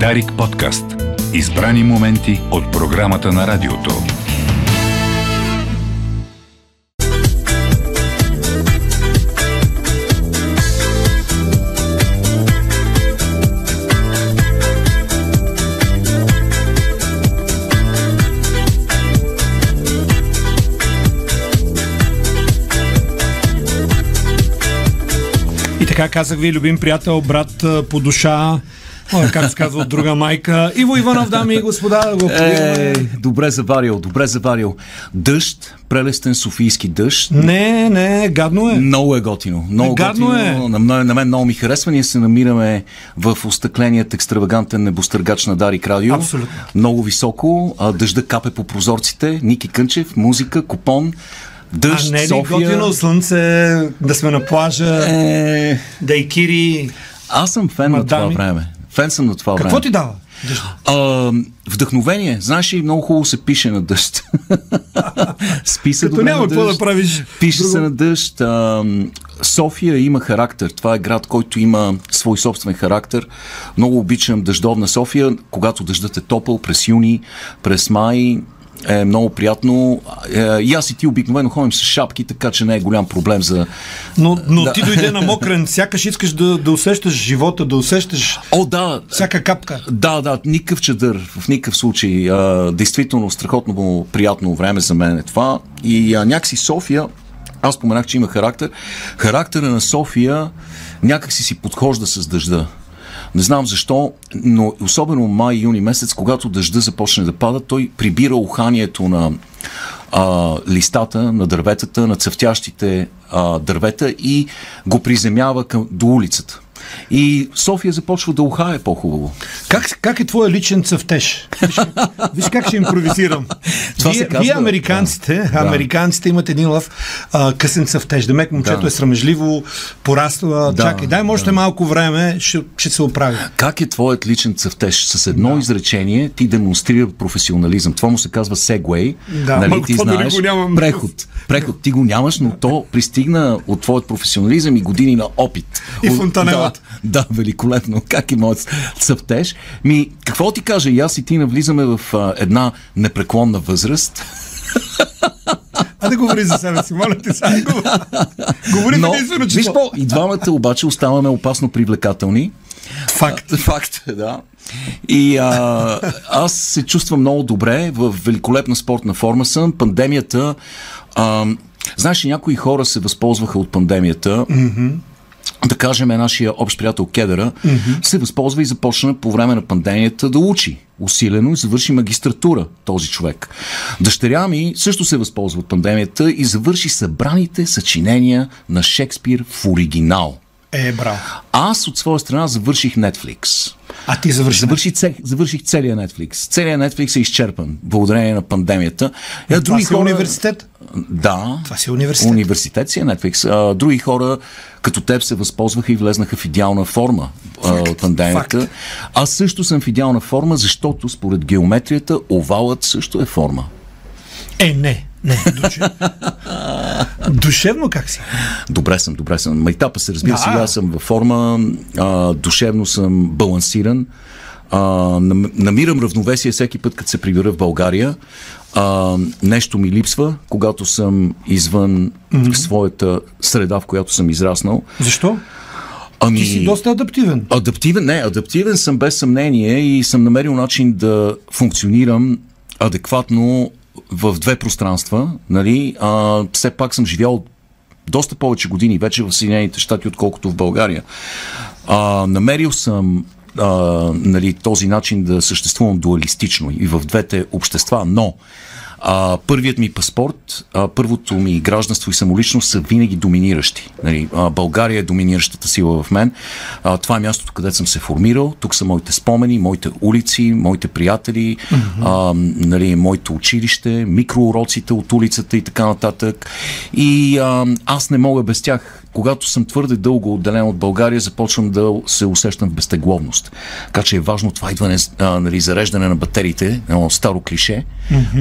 Дарик подкаст. Избрани моменти от програмата на радиото. И така казах ви, любим приятел, брат по душа, как се казва от друга майка. Иво Иванов, дами и господа, да го Е, добре заварил, добре заварил. Дъжд, прелестен софийски дъжд. Не, не, гадно е. Много е готино. Много Гадно готино. е. На, мен, на мен много ми харесва. Ние се намираме в остъкленият екстравагантен небостъргач на Дарик Радио. Абсолютно. Много високо. А, дъжда капе по прозорците. Ники Кънчев, музика, купон. Дъжд, А не е ли София. готино слънце, да сме на плажа, Е, дайкири? аз съм фен на това Мадами. време. Фен съм на това Какво време. ти дава? А, вдъхновение. Знаеш ли, много хубаво се пише на дъжд. Спи се Като няма какво да правиш. Пише друго. се на дъжд. А, София има характер. Това е град, който има свой собствен характер. Много обичам дъждовна София, когато дъждът е топъл през юни, през май. Е много приятно. Е, и аз и ти обикновено ходим с шапки, така че не е голям проблем за... Но, но Да. ти дойде на мокрен, сякаш искаш да, да усещаш живота, да усещаш О, да, всяка капка. Да, да, никакъв чадър, в никакъв случай. А, действително, страхотно приятно време за мен е това. И а, някакси София, аз споменах, че има характер. Характера на София някакси си подхожда с дъжда. Не знам защо, но особено май-юни месец, когато дъжда започне да пада, той прибира уханието на а, листата, на дърветата, на цъфтящите а, дървета и го приземява към, до улицата. И София започва да ухае по-хубаво. Как, как е твоя личен цъфтеж? Виж, виж как ще импровизирам. Това вие, казва- вие американците, Да. американците имат един лъв а, късен цъфтеж. Демек момчето Да. е срамежливо, пораства. Да, Чакай, дай му още малко време, ще, ще се оправи. Как е твоят личен цъфтеж? С едно да. изречение ти демонстрира професионализъм. Това му се казва сегвей. Да, нали, ти знаеш. го нямам? Преход. Преход. Ти го нямаш, но то пристигна от твоят професионализъм и години на опит. И От- фонтанелата. Да, великолепно. Как е моят цъфтеж? Ми, какво ти кажа? И аз и ти навлизаме в а, една непреклонна възраст. А да говори за себе си, моля ти сега. Говори, говори Но, единствено виж число. по, и двамата обаче оставаме опасно привлекателни. Факт. Факт, да. И а, аз се чувствам много добре, в великолепна спортна форма съм. Пандемията. А, знаеш, някои хора се възползваха от пандемията. Mm-hmm. Да кажем, е нашия общ приятел Кедъра mm-hmm. се възползва и започна по време на пандемията да учи усилено и завърши магистратура този човек. Дъщеря ми също се възползва от пандемията и завърши събраните съчинения на Шекспир в оригинал. Е, браво. Аз от своя страна завърших Netflix. А ти завърши. Завърших, це, завърших целия Netflix. Целият Netflix е изчерпан, благодарение на пандемията. А, Това си университет. Да. Това си университет. Университет си е Netflix. А, други хора, като теб, се възползваха и влезнаха в идеална форма от пандемията. факт. Аз също съм в идеална форма, защото според геометрията овалът също е форма. Е, не. Не, душе... Душевно как си? Добре съм, добре съм. Майтапа се разбира, Да. сега съм във форма, а, душевно съм балансиран, а, нам- намирам равновесие всеки път, като се прибера в България. А, нещо ми липсва, когато съм извън mm-hmm. своята среда, в която съм израснал. Защо? Ами, Ти си доста адаптивен. Адаптивен, не, адаптивен съм без съмнение и съм намерил начин да функционирам адекватно в две пространства. Нали? А, все пак съм живял доста повече години вече в Съединените щати, отколкото в България. А, намерил съм а, нали, този начин да съществувам дуалистично и в двете общества, но а, първият ми паспорт, а, първото ми гражданство и самоличност са винаги доминиращи. Нали, а, България е доминиращата сила в мен. А, това е мястото, където съм се формирал. Тук са моите спомени, моите улици, моите приятели, а, нали, моето училище, микроуроците от улицата и така нататък. И а, аз не мога без тях. Когато съм твърде дълго отделен от България, започвам да се усещам в безтегловност. Така че е важно това идване, а, нали, зареждане на батериите, едно старо клише.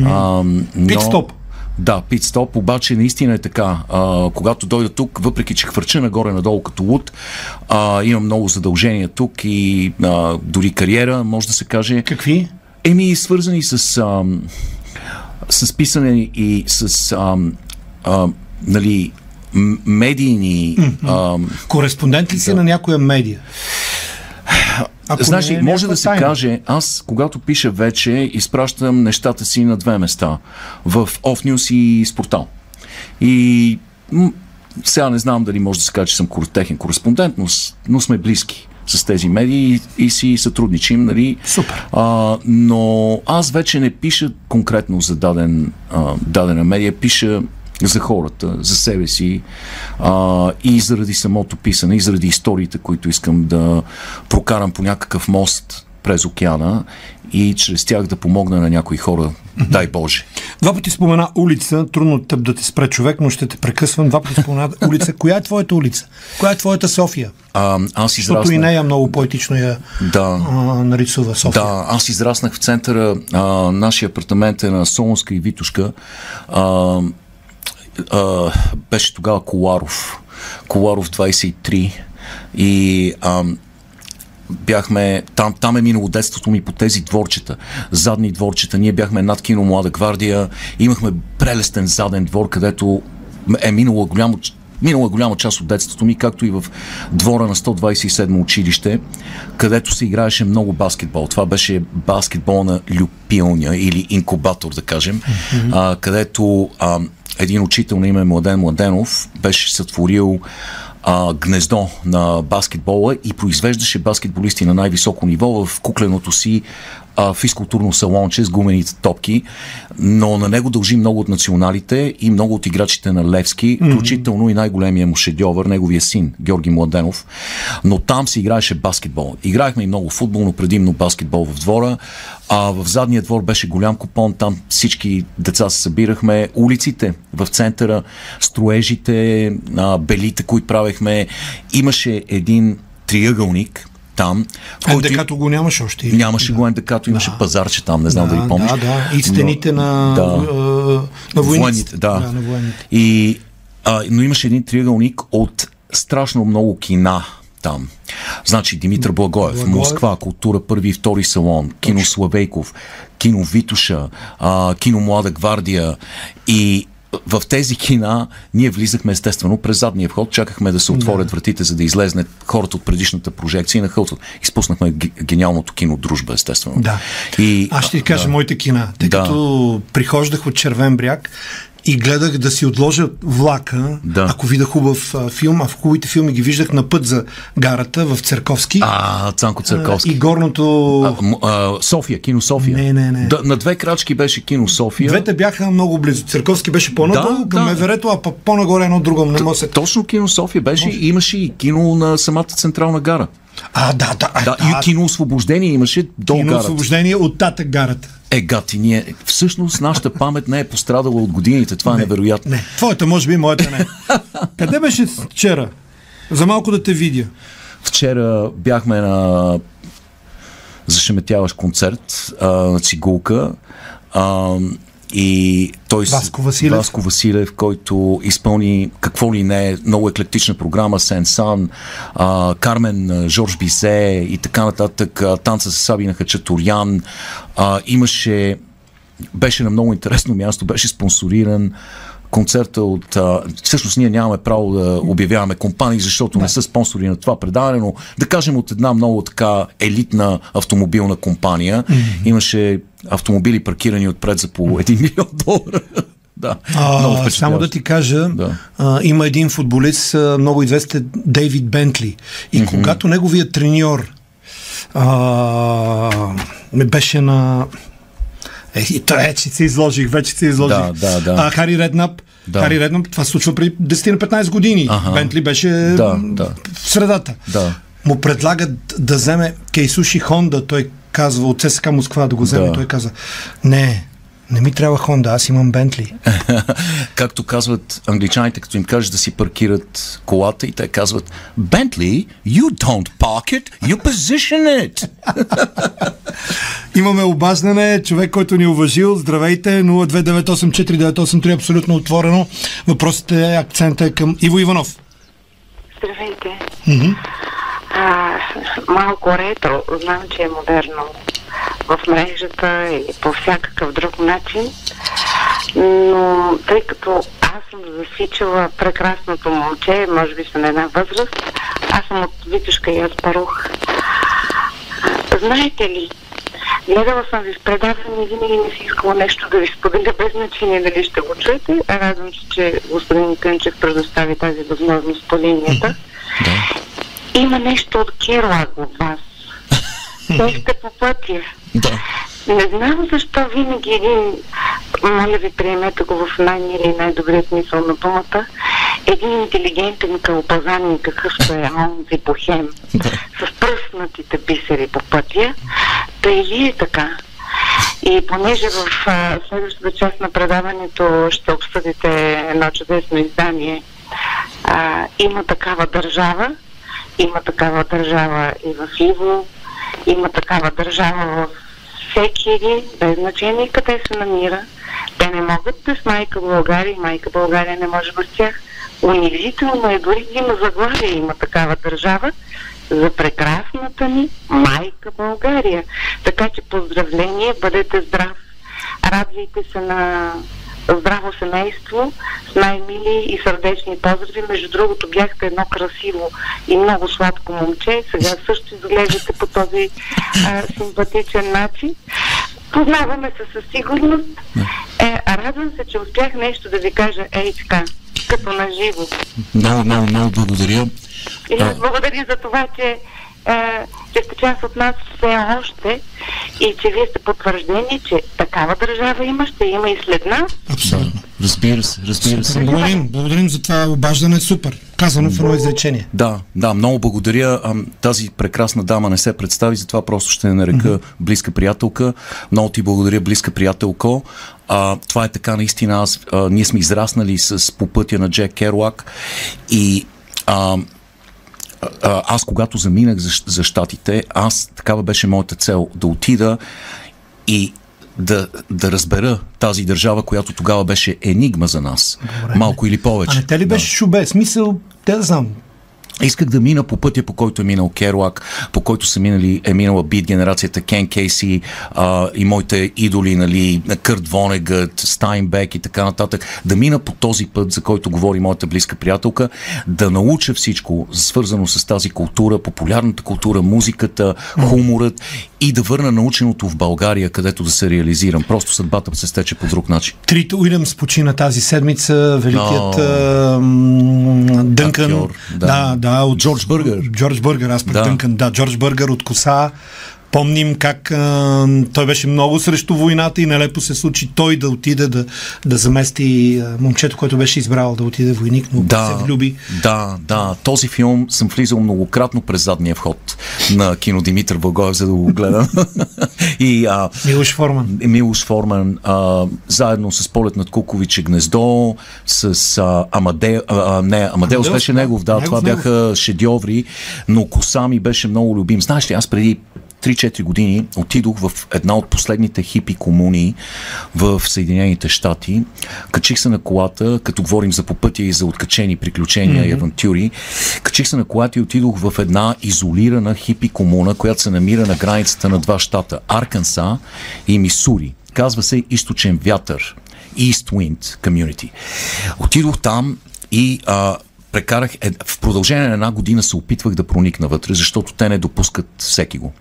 А, но- Пит-стоп. Да, пит-стоп, обаче наистина е така. А, когато дойда тук, въпреки че хвърча нагоре-надолу като луд, а, имам много задължения тук и а, дори кариера, може да се каже. Какви? Еми, свързани с, а, с писане и с а, а, нали, медийни... А, Кореспондент ли си на някоя медия? Ако Знаеш не е може да се тайна. каже, аз когато пиша вече, изпращам нещата си на две места. В Off News и Спортал. И сега не знам дали може да се каже, че съм техен кореспондент, но, но сме близки с тези медии и, и си сътрудничим, нали? Супер. А, но аз вече не пиша конкретно за даден, а, дадена медия, пиша за хората, за себе си а, и заради самото писане, и заради историите, които искам да прокарам по някакъв мост през океана и чрез тях да помогна на някои хора, дай Боже. Два пъти спомена улица, трудно теб да те спре човек, но ще те прекъсвам. Два пъти спомена улица. Коя е твоята улица? Коя е твоята София? А, аз Защото и израснах... нея много поетично я Да. а, нарисува София. Да, аз израснах в центъра. А, нашия апартамент е на Солунска и Витушка. А, а, беше тогава Коларов. Коларов 23. И а, бяхме, там, там е минало детството ми по тези дворчета, задни дворчета. Ние бяхме над кино Млада гвардия, имахме прелестен заден двор, където е минало голямо Минала голяма част от детството ми, както и в двора на 127 училище, където се играеше много баскетбол. Това беше баскетбол на Люпилня или инкубатор, да кажем, mm-hmm. а, където а, един учител на име Младен Младенов беше сътворил а, гнездо на баскетбола и произвеждаше баскетболисти на най-високо ниво в кукленото си а, физкултурно салонче с гумените топки, но на него дължи много от националите и много от играчите на Левски, включително и най-големия му шедьовър, неговия син, Георги Младенов. Но там се играеше баскетбол. Играехме и много футбол, но предимно баскетбол в двора. А в задния двор беше голям купон, там всички деца се събирахме. Улиците в центъра, строежите, белите, които правехме. Имаше един триъгълник там, който НДК-то го нямаше още. Нямаше го НДК-то, имаше пазарче там, не знам да, дали помниш. Да, да. И стените Но- на, да. на войниците. Да. да. на военните. И, а, но имаше един триъгълник от страшно много кина там. Значи Димитър Благоев, Благоев. Москва, Култура, първи и втори салон, Кино Славейков, Кино Витуша, а, Кино Млада гвардия и в тези кина ние влизахме естествено през задния вход, чакахме да се отворят вратите, за да излезнат хората от предишната прожекция и нахълтват. Изпуснахме ге- гениалното кино Дружба, естествено. Да. И, Аз ще ти кажа да. моите кина. Тъй Да. като прихождах от Червен бряг и гледах да си отложа влака, Да. ако видя хубав а, филм, а в хубавите филми ги виждах на път за гарата в Церковски. А, Цанко Църковски. И горното... А, а, София, кино София. Не, не, не. Да, на две крачки беше кино София. Двете бяха много близо. Църковски беше по-надолу Да, към да. Еверето, а по-нагоре едно друго. Не може да. Точно кино София беше. Имаше и кино на самата Централна гара. А, да, да. Да, и кино Освобождение имаше до кино гарата. освобождение от татък гарата. Е, гати, ние... Всъщност нашата памет не е пострадала от годините. Това е невероятно. Не, твоята може би, моята не. Къде беше вчера? За малко да те видя. Вчера бяхме на зашеметяващ концерт а, на Цигулка. А, и той Васко Василев. Васко Василев, който изпълни какво ли не, много еклектична програма, Сен Сан, а, Кармен, Жорж Бизе и така нататък, а, танца с Сабина Хачатурян. А, имаше, беше на много интересно място, беше спонсориран концерта от... А, всъщност ние нямаме право да обявяваме компании, защото не са спонсори на това предаване, но да кажем от една много така елитна автомобилна компания. Имаше автомобили паркирани отпред за по 1 милион долара. да, А, само да ти кажа, Да. а, има един футболист, много известен, Дейвид Бентли. И mm-hmm. когато неговият треньор а, беше на... Е, вече се изложих, вече се изложих. Да, да, да. А, Хари Реднап, Да. Хари Реднап, това се случва преди 10 на 15 години. Аха. Бентли беше Да, да. в средата. Да. Му предлагат да вземе Кейсуши Хонда, той казва от ЦСКА Москва да го вземе. Да. Той каза, не, не ми трябва Хонда, аз имам Бентли. Както казват англичаните, като им кажеш да си паркират колата и те казват Bentley, you don't park it, you position it. Имаме обаждане, човек, който ни е уважил. Здравейте, 0298498 абсолютно отворено. Въпросите, акцента е към Иво Иванов. Здравейте. Mm-hmm. А, малко ретро, знам, че е модерно в мрежата или по всякакъв друг начин, но тъй като аз съм засичала прекрасното момче, може би съм на една възраст, аз съм от Витушка и Аспарух. Знаете ли, гледала съм ви в предаване и винаги не си искала нещо да ви споделя без значение дали ще го чуете. Радвам се, че господин Кънчев предостави тази възможност по линията. Да. Има нещо от Керлаг от вас. Сте по пътя. Да. Не знам защо винаги един, моля ви, приемете го в най-мили и най-добрият смисъл на думата, един интелигентен кълбазан, какъвто е онзи бохем, да. с пръснатите бисери по пътя, да и вие така. И понеже в а, следващата част на предаването ще обсъдите едно чудесно издание, а, има такава държава, има такава държава и в Иво, има такава държава в всеки един, без значение къде се намира. Те не могат без майка България и майка България не може без тях. Унизително е, дори има заглавие, има такава държава за прекрасната ни майка България. Така че поздравление, бъдете здрав. Радвайте се на здраво семейство с най-мили и сърдечни поздрави. Между другото бяхте едно красиво и много сладко момче. Сега също изглеждате по този а, симпатичен начин. Познаваме се със сигурност. Е, радвам се, че успях нещо да ви кажа ей така, като на живо. Много, много, много благодаря. И аз благодаря за това, че че сте част от нас все още и че вие сте потвърждени, че такава държава има, ще има и след нас. Абсолютно. Разбира се, разбира се. Благодарим, благодарим за това обаждане. Супер. Казано в едно изречение. Да, да, много благодаря. Тази прекрасна дама не се представи, затова просто ще я нарека mm-hmm. близка приятелка. Много ти благодаря, близка приятелко. А, това е така наистина. Аз, а, ние сме израснали с по пътя на Джек Керуак и а, аз когато заминах за, за щатите, аз такава беше моята цел да отида и да, да разбера тази държава, която тогава беше енигма за нас. Добре. Малко или повече. А не те ли беше да. шубе? Смисъл, те да знам, Исках да мина по пътя, по който е минал Керуак, по който са минали, е минала бит генерацията Кен Кейси а, и моите идоли, нали, Кърт Вонегът, Стайнбек и така нататък. Да мина по този път, за който говори моята близка приятелка, да науча всичко, свързано с тази култура, популярната култура, музиката, хуморът и да върна наученото в България, където да се реализирам. Просто съдбата се стече по друг начин. Трите Уилямс почина тази седмица, великият no, Дънкън. Актьор, да. да, да, от Джордж Бъргър. Джордж Бъргър, аз пък да. Да, Джордж Бъргър от коса. Помним как а, той беше много срещу войната и нелепо се случи той да отиде да, да замести момчето, което беше избрал да отиде войник, но да, се влюби. Да, да. Този филм съм влизал многократно през задния вход на кино Димитър Благоев, за да го гледам. и, а, Милош Форман. Милош Форман, а, заедно с полет над Куковиче гнездо, с а, Амаде, а, не, Амадеус беше негов, да, негов, това негов. бяха шедьоври, но коса ми беше много любим. Знаеш ли, аз преди 3-4 години отидох в една от последните хипи комуни в Съединените щати. Качих се на колата, като говорим за попътя и за откачени приключения mm-hmm. и авантюри. Качих се на колата и отидох в една изолирана хипи комуна, която се намира на границата на два щата Арканса и Мисури. Казва се Източен вятър. East Wind Community. Отидох там и а, прекарах, е, в продължение на една година се опитвах да проникна вътре, защото те не допускат всеки го.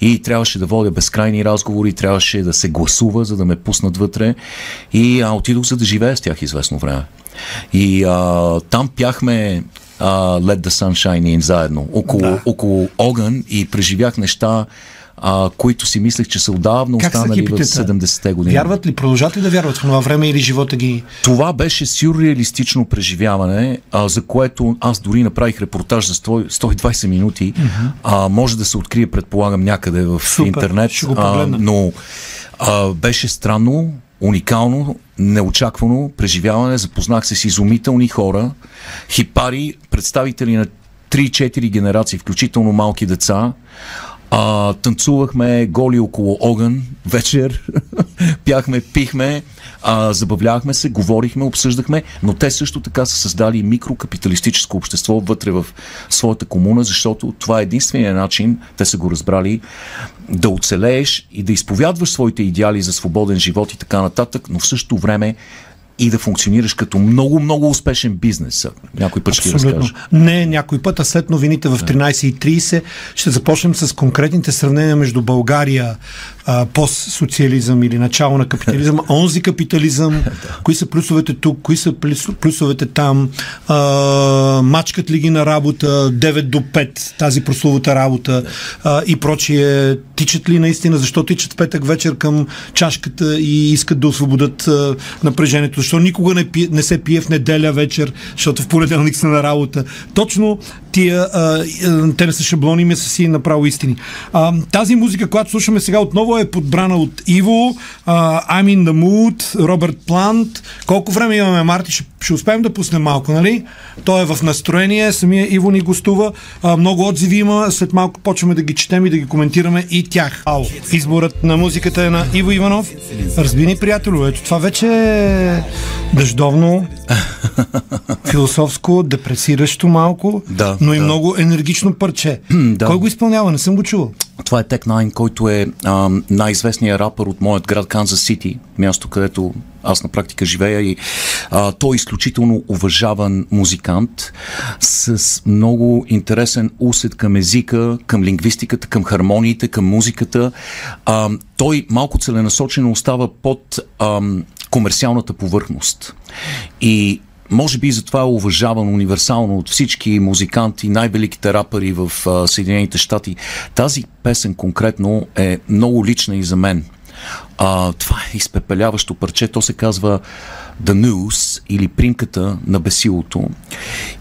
И трябваше да водя безкрайни разговори, трябваше да се гласува, за да ме пуснат вътре. И а, отидох за да живея с тях известно време. И а, там пяхме а, Let the Sunshine In заедно, около, да. около огън и преживях неща, а, които си мислех, че са отдавна как останали в 70-те години. Вярват ли, продължат ли да вярват в това време или живота ги... Това беше сюрреалистично преживяване, а, за което аз дори направих репортаж за 120 минути. Mm-hmm. А, може да се открие, предполагам, някъде в Супер, интернет. А, но а, беше странно, уникално, неочаквано преживяване. Запознах се с изумителни хора, хипари, представители на 3-4 генерации, включително малки деца, А, танцувахме голи около огън вечер, пяхме, пихме, а, забавлявахме се, говорихме, обсъждахме, но те също така са създали микрокапиталистическо общество вътре в своята комуна, защото това е единствения начин, те са го разбрали, да оцелееш и да изповядваш своите идеали за свободен живот и така нататък, но в същото време и да функционираш като много, много успешен бизнес. Някой път ще разкажеш. Не, някой път, а след новините в 13.30 ще започнем с конкретните сравнения между България, а, постсоциализъм или начало на капитализъм, онзи капитализъм, кои са плюсовете тук, кои са плюсовете там, а, мачкат ли ги на работа 9 до 5, тази прословута работа а, и прочие, тичат ли наистина, защо тичат петък вечер към чашката и искат да освободят а, напрежението, защо никога не, пи, не се пие в неделя вечер, защото в понеделник са на работа. Точно тия, а, те не са шаблони, ми са си направо истини. А, тази музика, която слушаме сега отново е подбрана от Иво, а, I'm in the mood, Робърт Плант. Колко време имаме, Марти? Ще, ще успеем да пуснем малко, нали? Той е в настроение, самия Иво ни гостува. А, много отзиви има, след малко почваме да ги четем и да ги коментираме и тях. Ау. Изборът на музиката е на Иво Иванов. Разбини, приятелю, ето това вече е дъждовно, философско, депресиращо малко, да, но и да. много енергично парче. да. Кой го изпълнява? Не съм го чувал. Това е Tech Nine, който е а, най-известният рапър от моят град Канзас Сити, място където аз на практика живея и а, той е изключително уважаван музикант с много интересен усет към езика, към лингвистиката, към хармониите, към музиката. А, той малко целенасочено остава под а, комерциалната повърхност. И може би затова е уважаван универсално от всички музиканти, най-великите рапъри в а, Съединените щати. Тази песен конкретно е много лична и за мен. А, това е изпепеляващо парче. То се казва The News или примката на бесилото.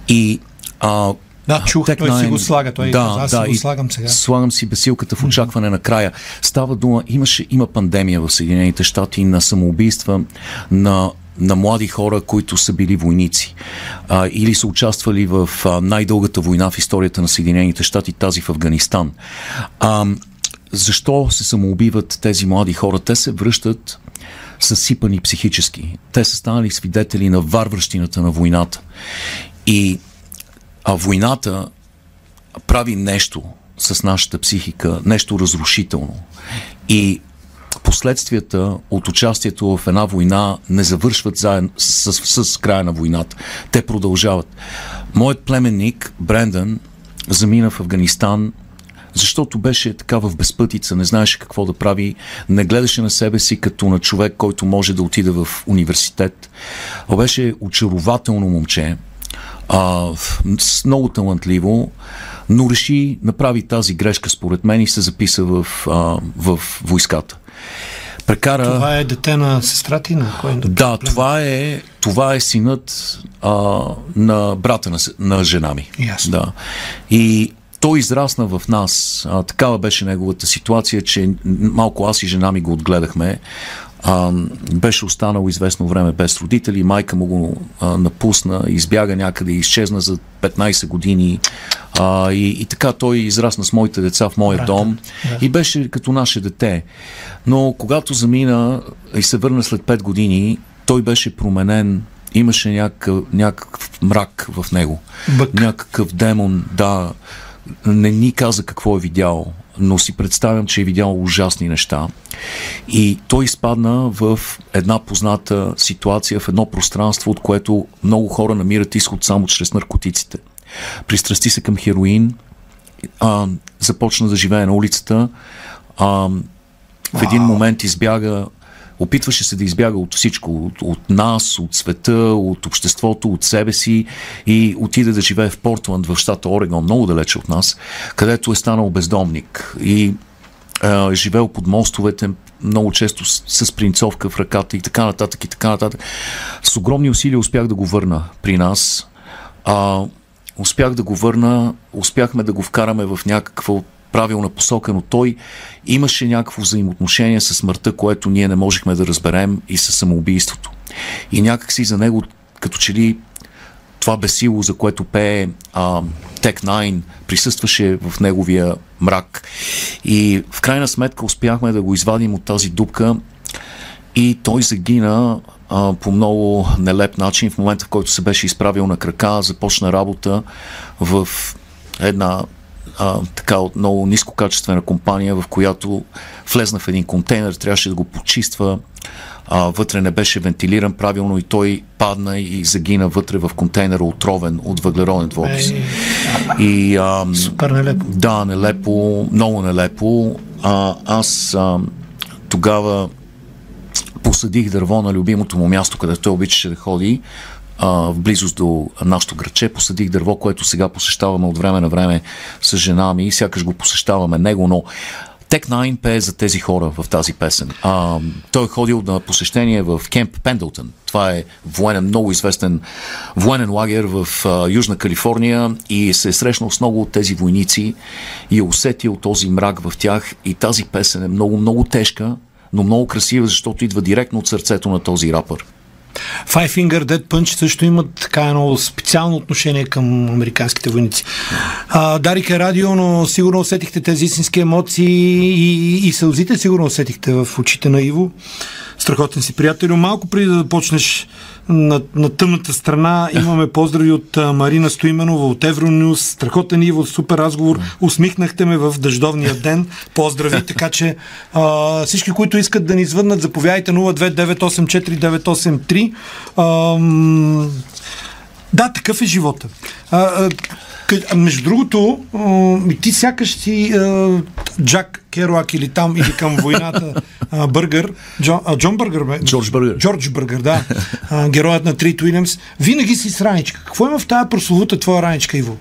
И а, да, чух, той си го слага, той да, каза, аз да, си го слагам сега. Слагам си бесилката в очакване на края. Става дума, имаше, има пандемия в Съединените щати на самоубийства, на на млади хора, които са били войници а, или са участвали в а, най-дългата война в историята на Съединените щати, тази в Афганистан. А, защо се самоубиват тези млади хора? Те се връщат съсипани психически. Те са станали свидетели на варварщината на войната. И а войната прави нещо с нашата психика, нещо разрушително. И последствията от участието в една война не завършват заедно с, с, с края на войната. Те продължават. Моят племенник, Брендан, замина в Афганистан защото беше така в безпътица, не знаеше какво да прави, не гледаше на себе си като на човек, който може да отиде в университет. Беше очарователно момче, а, много талантливо, но реши, направи тази грешка според мен и се записа в, а, в войската. Прекара... Това е дете на сестра ти? На кой? Да, това е, това е синът а, на брата на, на жена ми. Ясно. Да. И той израсна в нас. А, такава беше неговата ситуация, че малко аз и жена ми го отгледахме. А, беше останал известно време без родители, майка му го а, напусна, избяга някъде, изчезна за 15 години а, и, и така той израсна с моите деца в моя Брата, дом да. и беше като наше дете. Но когато замина и се върна след 5 години, той беше променен имаше някакъв, някакъв мрак в него. Бък. Някакъв демон, да. Не ни каза какво е видял но си представям, че е видял ужасни неща. И той изпадна в една позната ситуация, в едно пространство, от което много хора намират изход само чрез наркотиците. Пристрасти се към хероин, а, започна да живее на улицата, а, в един момент избяга Опитваше се да избяга от всичко, от, от нас, от света, от обществото, от себе си и отиде да живее в Портланд, в щата Орегон, много далече от нас, където е станал бездомник и е живел под мостовете, много често с, с принцовка в ръката и така нататък и така нататък. С огромни усилия успях да го върна при нас. А, успях да го върна, успяхме да го вкараме в някаква правилна посока, но той имаше някакво взаимоотношение с смъртта, което ние не можехме да разберем и с самоубийството. И някакси за него, като че ли това бесило, за което пее а, Tech 9, присъстваше в неговия мрак. И в крайна сметка успяхме да го извадим от тази дупка и той загина а, по много нелеп начин. В момента, в който се беше изправил на крака, започна работа в една а, така от много нискокачествена компания, в която влезна в един контейнер, трябваше да го почиства, а, вътре не беше вентилиран правилно и той падна и загина вътре в контейнера отровен от въглероден двуокис. И, а, Супер нелепо. Да, нелепо, много нелепо. А, аз а, тогава посадих дърво на любимото му място, където той обичаше да ходи, а, в близост до нашото градче. Посадих дърво, което сега посещаваме от време на време с жена ми и сякаш го посещаваме него, но Тек 9 пее за тези хора в тази песен. А, той е ходил на посещение в кемп Пендлтън. Това е военен, много известен военен лагер в а, Южна Калифорния и се е срещнал с много от тези войници и е усетил този мрак в тях и тази песен е много, много тежка, но много красива, защото идва директно от сърцето на този рапър. Five Finger Dead Punch също имат така едно специално отношение към американските войници. А, Дарика радио, но сигурно усетихте тези истински емоции и, и сълзите сигурно усетихте в очите на Иво. Страхотен си приятел. Малко преди да почнеш на, на тъмната страна имаме поздрави от Марина Стоименова от Евронюс. Страхотен Иво, супер разговор. Усмихнахте ме в дъждовния ден. Поздрави, така че а, всички, които искат да ни звъднат, заповядайте 02984983983. А, да, такъв е живота. А, а, между другото, ти сякаш си Джак Керуак или там, или към войната Бъргър, Джон, Джон Бъргър, бе? Джордж Бъргър. Джордж Бъргър, да. Героят на Трит Уилямс. Винаги си с раничка. Какво има в тази прословута твоя раничка, Иво?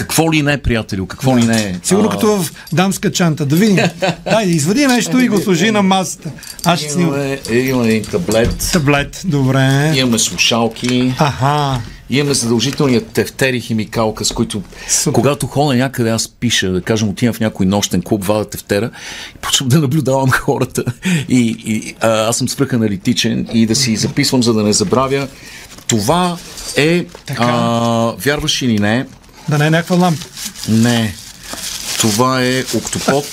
Какво ли не, приятелю, какво ли не. Сигурно а... като в дамска чанта. Да видим. Дай, извади нещо и го сложи на масата. Аз ще снимам. Имаме, имаме един таблет. Таблет, добре. Имаме слушалки. Аха. Имаме задължителният тефтери химикалка, с които Супер. когато ходя някъде, аз пиша, да кажем, отивам в някой нощен клуб, вада тефтера и почвам да наблюдавам хората. И, и а, аз съм свръханалитичен и да си записвам, за да не забравя. Това е, Така. а, вярваш или не, Да не е някаква лампа. не. Това е октопод.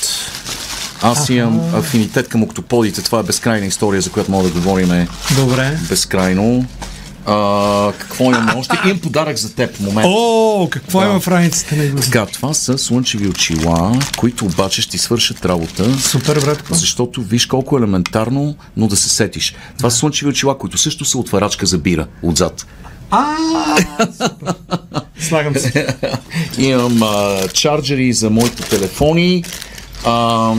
Аз имам афинитет към октоподите. Това е безкрайна история, за която мога да говорим Добре. безкрайно. А, какво имаме още? Имам подарък за теб в момента. О, какво има в раницата на? Така, това са слънчеви очила, които обаче ще ти свършат работа, Супер, братко. защото виж колко елементарно, но да се сетиш. Това са слънчеви очила, които също са отварачка за бира отзад. А. Слагам се. Имам а, чарджери за моите телефони, а,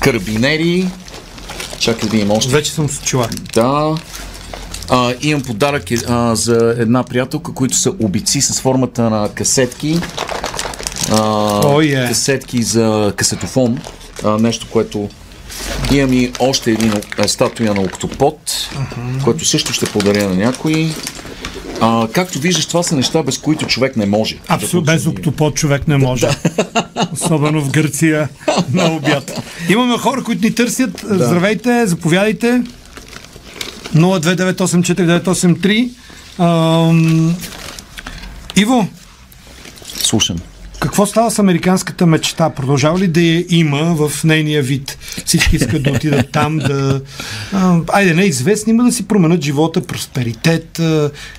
карабинери, чакай да имам още. Вече съм с очила. Да. А, имам подарък е, а, за една приятелка, които са обици с формата на касетки. А, Oh, yeah. Касетки за касетофон. А, нещо, което имам и още един а, статуя на октопод, който също ще подаря на някой. А, както виждаш, това са неща, без които човек не може. Абсолютно, без октопод човек не може. Особено в Гърция на обяд. Имаме хора, които ни търсят. Здравейте, заповядайте. 029849883. Ам, Иво, Слушам. Какво става с американската мечта? Продължава ли да я има в нейния вид? Всички искат да отидат там, да... Айде, не известни, има да си променят живота, просперитет,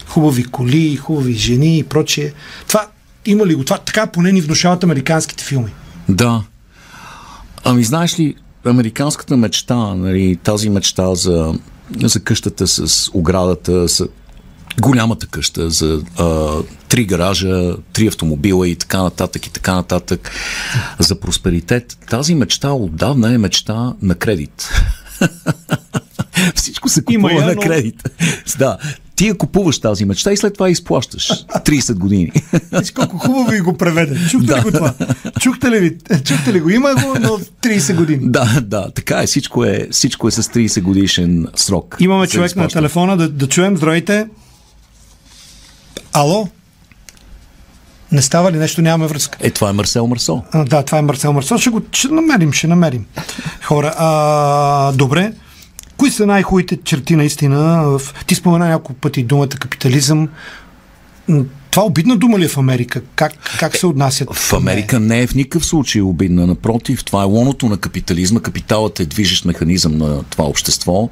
хубави коли, хубави жени и прочие. Това има ли го? Това така поне ни внушават американските филми. Да. Ами знаеш ли, американската мечта, нали, тази мечта за, за къщата с оградата, с голямата къща, за а, три гаража, три автомобила и така нататък и така нататък, за просперитет, тази мечта отдавна е мечта на кредит. Всичко се Има купува я, на кредит. Да. Ти я купуваш тази мечта и след това изплащаш 30 години. Виж колко хубаво ви го преведе. Чухте ли го това? Чухте ли, ви? Чухте ли го? Има го, но 30 години. Да, да, така е. Всичко е, всичко е с 30 годишен срок. Имаме човек на изплащане. телефона да, да чуем. Здравейте. Ало? Не става ли нещо? Нямаме връзка. Е, това е Марсел Марсо. А, да, това е Марсел Марсел. Ще го ще намерим, ще намерим. Хора, а, добре. Кои са най-хубавите черти наистина? Ти спомена няколко пъти думата капитализъм. Това обидна дума ли е в Америка? Как, как се отнасят? В Америка не е в никакъв случай обидна. Напротив, това е лоното на капитализма. Капиталът е движещ механизъм на това общество.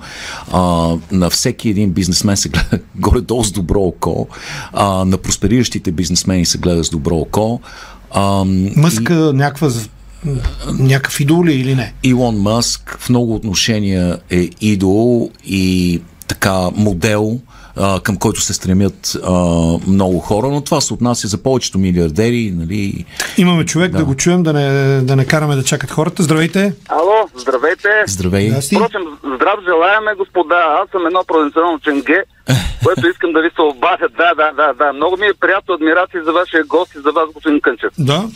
А, на всеки един бизнесмен се гледа горе-долу с добро око. А, на проспериращите бизнесмени се гледа с добро око. А, Мъска и... някаква някакъв идол ли или не? Илон Мъск в много отношения е идол и така модел а, към който се стремят а, много хора, но това се отнася за повечето милиардери. Нали. Имаме човек да, да го чуем, да не, да не караме да чакат хората. Здравейте! Ало, здравейте! Здравей! Впрочем, здрав желаяме, господа. Аз съм едно провинциално ченге, което искам да ви се обадя. Да, да, да, да. Много ми е приятно адмирации за вашия гост и за вас, господин Кънчев. Да.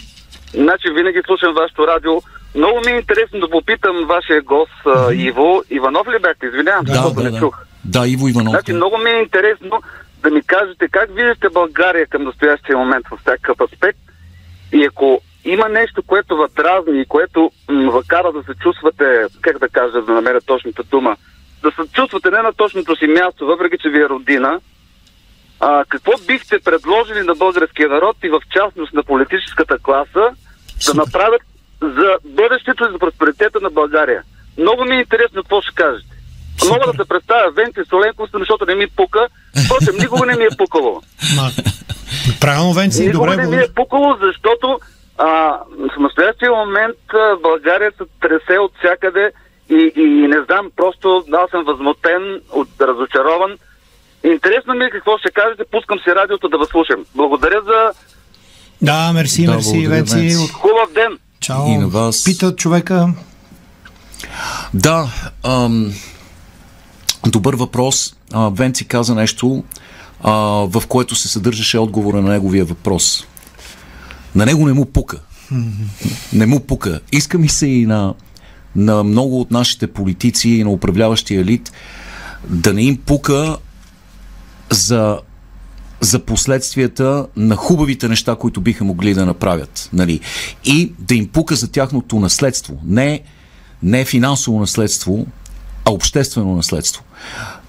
Значи винаги слушам вашето радио. Много ми е интересно да попитам вашия гост mm-hmm. Иво. Иванов ли бяхте? Извинявам, да, защото да, не да. чух. Да, Иво Иванов. Значи, много ми е интересно да ми кажете как виждате България към настоящия момент в всякакъв аспект и ако има нещо, което ви дразни и което м- кара да се чувствате, как да кажа, да намеря точната дума, да се чувствате не на точното си място, въпреки че ви е родина, а, какво бихте предложили на българския народ и в частност на политическата класа да направят за бъдещето и за просперитета на България? Много ми е интересно какво ще кажете. Мога да се представя Венци Соленко, защото не ми пука. Впрочем, никога не ми е пукало. Правилно, Венци, никога добре. не ми е пукало, защото а, в настоящия момент а, България се тресе от всякъде и, и не знам, просто аз съм възмутен, от, разочарован. Интересно ми е какво ще кажете, пускам си радиото да възслушам. Благодаря за... Да, мерси, да, мерси, Венци. Хубав ден! Чао. И на вас. Пита човека. Да, ам, Добър въпрос. А, Венци каза нещо, а, в което се съдържаше отговора на неговия въпрос. На него не му пука. Не му пука. Иска ми се и на, на много от нашите политици и на управляващия елит да не им пука за за последствията на хубавите неща, които биха могли да направят. Нали? И да им пука за тяхното наследство. Не, не финансово наследство, а обществено наследство.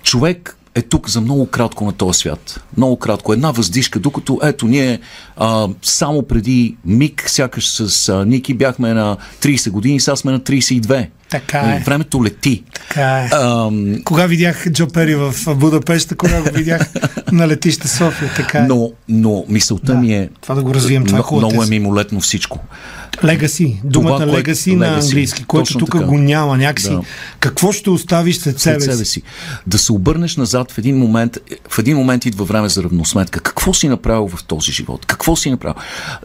Човек е тук за много кратко на този свят. Много кратко. Една въздишка, докато ето ние а, само преди миг, сякаш с а, Ники бяхме на 30 години, сега сме на 32. Така е. Времето лети. Така е. Ам... Кога видях Джо Пери в Будапешта, кога го видях на летище София, така е. Но, но мисълта да. ми е... Това да го развием, това е Много е мимолетно всичко. Легаси, думата легаси на английски, което тук го няма някакси. Да. Какво ще оставиш след себе, след себе си? Да се обърнеш назад в един момент, в един момент идва време за равносметка. Какво си направил в този живот? Какво си направил?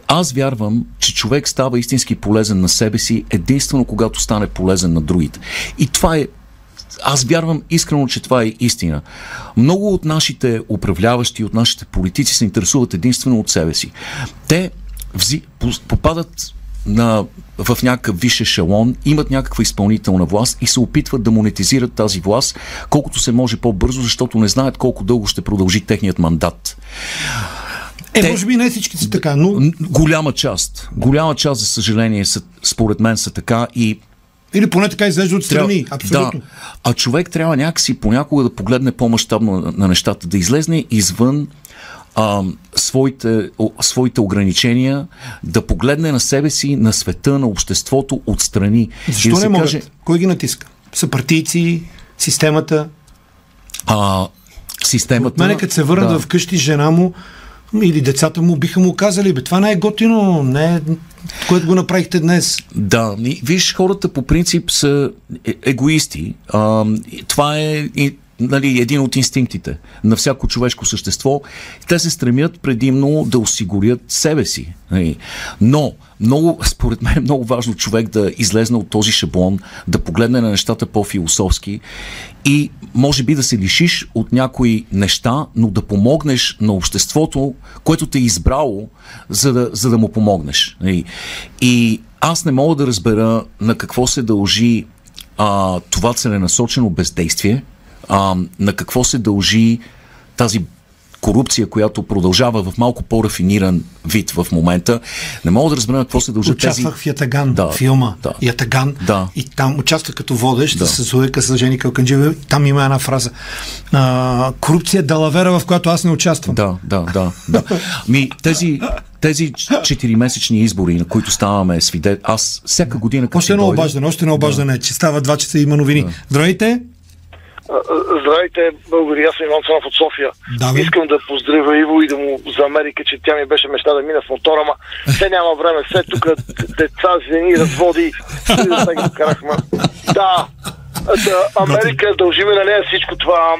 Аз вярвам, че човек става истински полезен на себе си единствено когато стане полезен на другите. И това е аз вярвам искрено, че това е истина. Много от нашите управляващи, от нашите политици се интересуват единствено от себе си. Те взи, попадат на, в някакъв висш ешелон, имат някаква изпълнителна власт и се опитват да монетизират тази власт колкото се може по-бързо, защото не знаят колко дълго ще продължи техният мандат. Е, Те, може би не всички са така, но... Голяма част. Голяма част, за съжаление, са, според мен са така и или поне така изглежда от страни. Абсолютно. Да. А човек трябва някакси понякога да погледне по-масштабно на, на нещата, да излезне извън а, своите, о, своите ограничения, да погледне на себе си, на света, на обществото отстрани. Защо да не могат? Каже, Кой ги натиска? Са партийци, системата? А, системата... От мене, като се върна да. вкъщи, жена му или децата му биха му казали, бе, това не е готино, не е което го направихте днес. Да, виж, хората по принцип са е, егоисти. А, това е нали, един от инстинктите на всяко човешко същество. Те се стремят предимно да осигурят себе си. Нали. Но, много, според мен е много важно човек да излезне от този шаблон, да погледне на нещата по-философски и може би да се лишиш от някои неща, но да помогнеш на обществото, което те е избрало, за да, за да му помогнеш. Нали. И аз не мога да разбера на какво се дължи а, това целенасочено бездействие, а, на какво се дължи тази корупция, която продължава в малко по-рафиниран вид в момента. Не мога да разбера какво се дължат тези... Участвах в Ятаган, да, филма да, Ятаган. Да. И там участвах като водещ да. с Луека с Жени Калканджиева. Там има една фраза. А, корупция е далавера, в която аз не участвам. Да, да, да. да. Ми, тези, тези 4-месечни избори, на които ставаме свидетели, аз всяка година... Още едно обаждане, още едно обаждане, да. че става 2 часа и има новини. Да. Здравейте! Здравейте, българи, аз съм Иван Цанов от София. Да, Искам да поздравя Иво и да му за Америка, че тя ми беше мечта да мина с мотора, ма все няма време, все тук деца, жени, разводи, да. Да, да, Америка дължиме на нея всичко това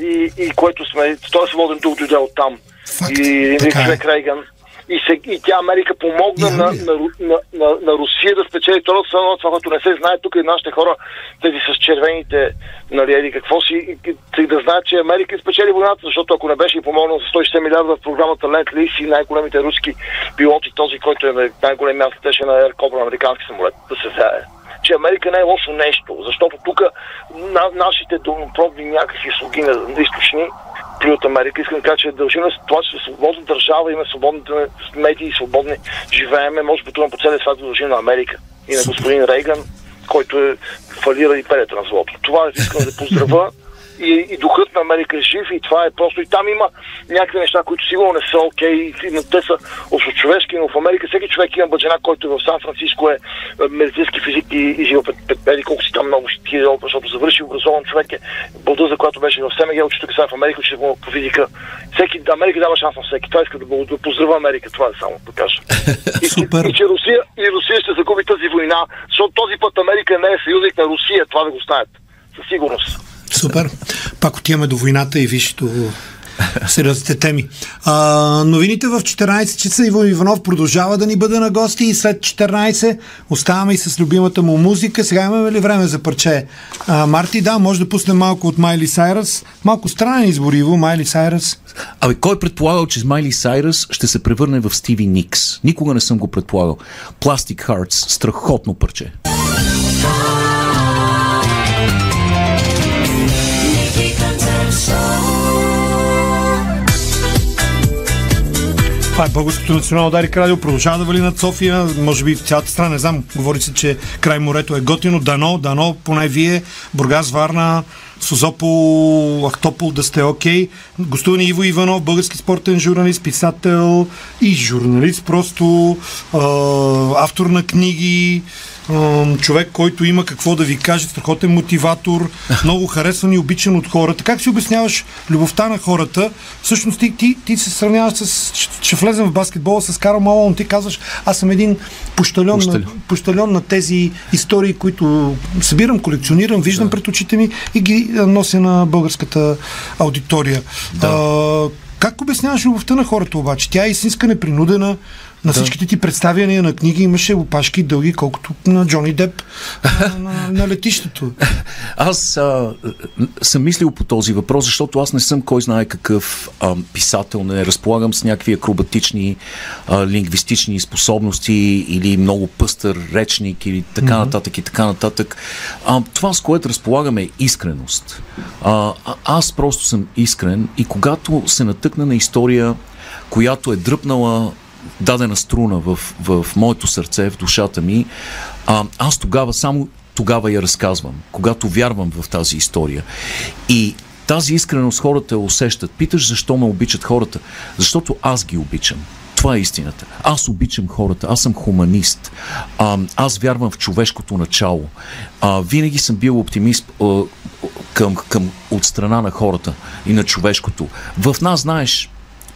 и, и което сме, той е свободен дух дойде от там. Факт. И Ник Рейган и, се, и тя Америка помогна на, на, на, на, на Русия да спечели втората страна, това, което не се знае тук и нашите хора, тези с червените, нали, еди какво си, и, да знаят, че Америка спечели войната, защото ако не беше и помогнал за 160 милиарда в програмата Лент Лис и най-големите руски пилоти, този, който е най-големия теше на Air Cobra, американски самолет, да се знае че Америка не е лошо нещо, защото тук на, нашите домопробни някакви слуги на източни при от Америка. Искам да кажа, че дължим на това, че сме свободна държава, имаме свободните медии, свободни живееме, може би по целия свят дължим на Америка и на господин Рейган, който е фалира и перето на злото. Това искам да поздравя и, и духът на Америка е жив и това е просто. И там има някакви неща, които сигурно не са окей, okay, те са общочовешки, но в Америка всеки човек има бъджена, който е в Сан Франциско е, е медицински физик и, и жива педи колко си там много хиляди, защото завърши образован човек е бълда, за която беше в СМГ, учи тук сега в Америка, учи по физика. Всеки, Америка дава шанс на всеки. Това иска да, да поздравя Америка, това е само да кажа. И, Супер. И, и, че Русия, и Русия ще загуби тази война, защото този път Америка не е съюзник на Русия, това да го знаят. Със сигурност. Супер. Пак отиваме до войната и вижте сериозните теми. А, новините в 14 часа Иво Иванов продължава да ни бъде на гости и след 14 оставаме и с любимата му музика. Сега имаме ли време за парче? А, Марти, да, може да пуснем малко от Майли Сайрас. Малко странен избор, Иво, Майли Сайрас. Абе, кой е предполагал, че Майли Сайрас ще се превърне в Стиви Никс? Никога не съм го предполагал. Plastic Hearts, страхотно парче. Това е Българското национално Дарик радио. Продължава да вали над София. Може би в цялата страна, не знам. Говори се, че край морето е готино. Дано, дано, поне вие, Бургас, Варна, Созопол, Ахтопол да сте окей. Okay. Гостуване Иво Иванов, български спортен журналист, писател и журналист, просто автор на книги, човек, който има какво да ви каже, страхотен мотиватор, много харесван и обичан от хората. Как си обясняваш любовта на хората? Всъщност ти, ти, ти се сравняваш с... Ще влезем в баскетбола с Карл Малон. Ти казваш, аз съм един пощальон, на, пощальон на тези истории, които събирам, колекционирам, виждам да. пред очите ми и ги нося на българската аудитория. Да. А, как обясняваш любовта на хората обаче? Тя е истинска, непринудена, на всичките ти представяния на книги имаше опашки дълги, колкото на Джони Деп на, на, на летището. Аз а, съм мислил по този въпрос, защото аз не съм кой знае какъв а, писател, не разполагам с някакви акробатични а, лингвистични способности или много пъстър речник или така mm-hmm. нататък и така нататък. А, това, с което разполагаме е искреност. А, аз просто съм искрен и когато се натъкна на история, която е дръпнала дадена струна в, в моето сърце, в душата ми, а, аз тогава само тогава я разказвам, когато вярвам в тази история. И тази искреност хората усещат. Питаш защо ме обичат хората? Защото аз ги обичам. Това е истината. Аз обичам хората, аз съм хуманист, а, аз вярвам в човешкото начало. А, винаги съм бил оптимист а, към, към, от страна на хората и на човешкото. В нас, знаеш,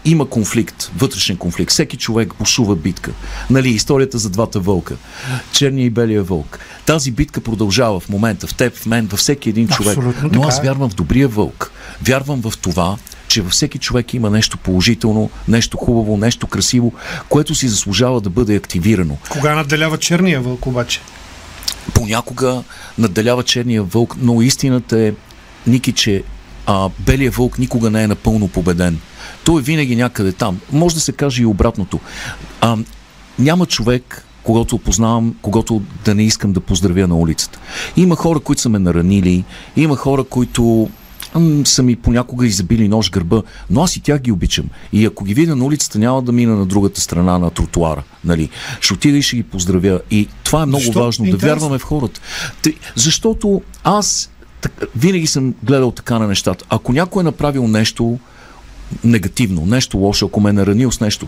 има конфликт, вътрешен конфликт. Всеки човек бушува битка. Нали, историята за двата вълка. Черния и белия вълк. Тази битка продължава в момента, в теб, в мен, във всеки един човек. Абсолютно Но аз е. вярвам в добрия вълк. Вярвам в това, че във всеки човек има нещо положително, нещо хубаво, нещо красиво, което си заслужава да бъде активирано. Кога надделява черния вълк обаче? Понякога надделява черния вълк, но истината е, Ники, че а, белия вълк никога не е напълно победен. Той е винаги някъде там. Може да се каже и обратното. А, няма човек, когато опознавам, когато да не искам да поздравя на улицата. Има хора, които са ме наранили, има хора, които са ми понякога изабили нож гърба, но аз и тях ги обичам. И ако ги видя на улицата, няма да мина на другата страна на тротуара. Нали? Ще отида и ще ги поздравя. И това е много Защо? важно, Интересно. да вярваме в хората. Защото аз винаги съм гледал така на нещата. Ако някой е направил нещо негативно, нещо лошо, ако ме е наранил с нещо,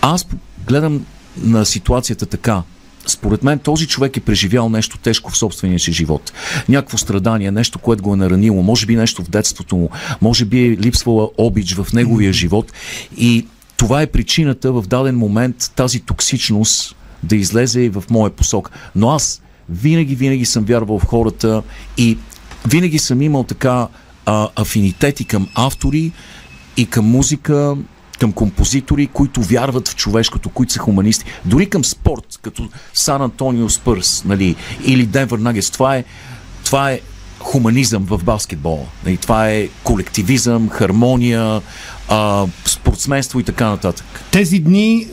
аз гледам на ситуацията така. Според мен този човек е преживял нещо тежко в собствения си живот. Някакво страдание, нещо, което го е наранило, може би нещо в детството му, може би е липсвала обич в неговия живот и това е причината в даден момент тази токсичност да излезе и в моя посок. Но аз винаги, винаги съм вярвал в хората и винаги съм имал така а, афинитети към автори и към музика, към композитори, които вярват в човешкото, които са хуманисти. Дори към спорт, като Сан Антонио Спърс, нали, или Денвър Нагес. Това е, това е хуманизъм в баскетбола. Нали, това е колективизъм, хармония, а, спортсменство и така нататък. Тези дни,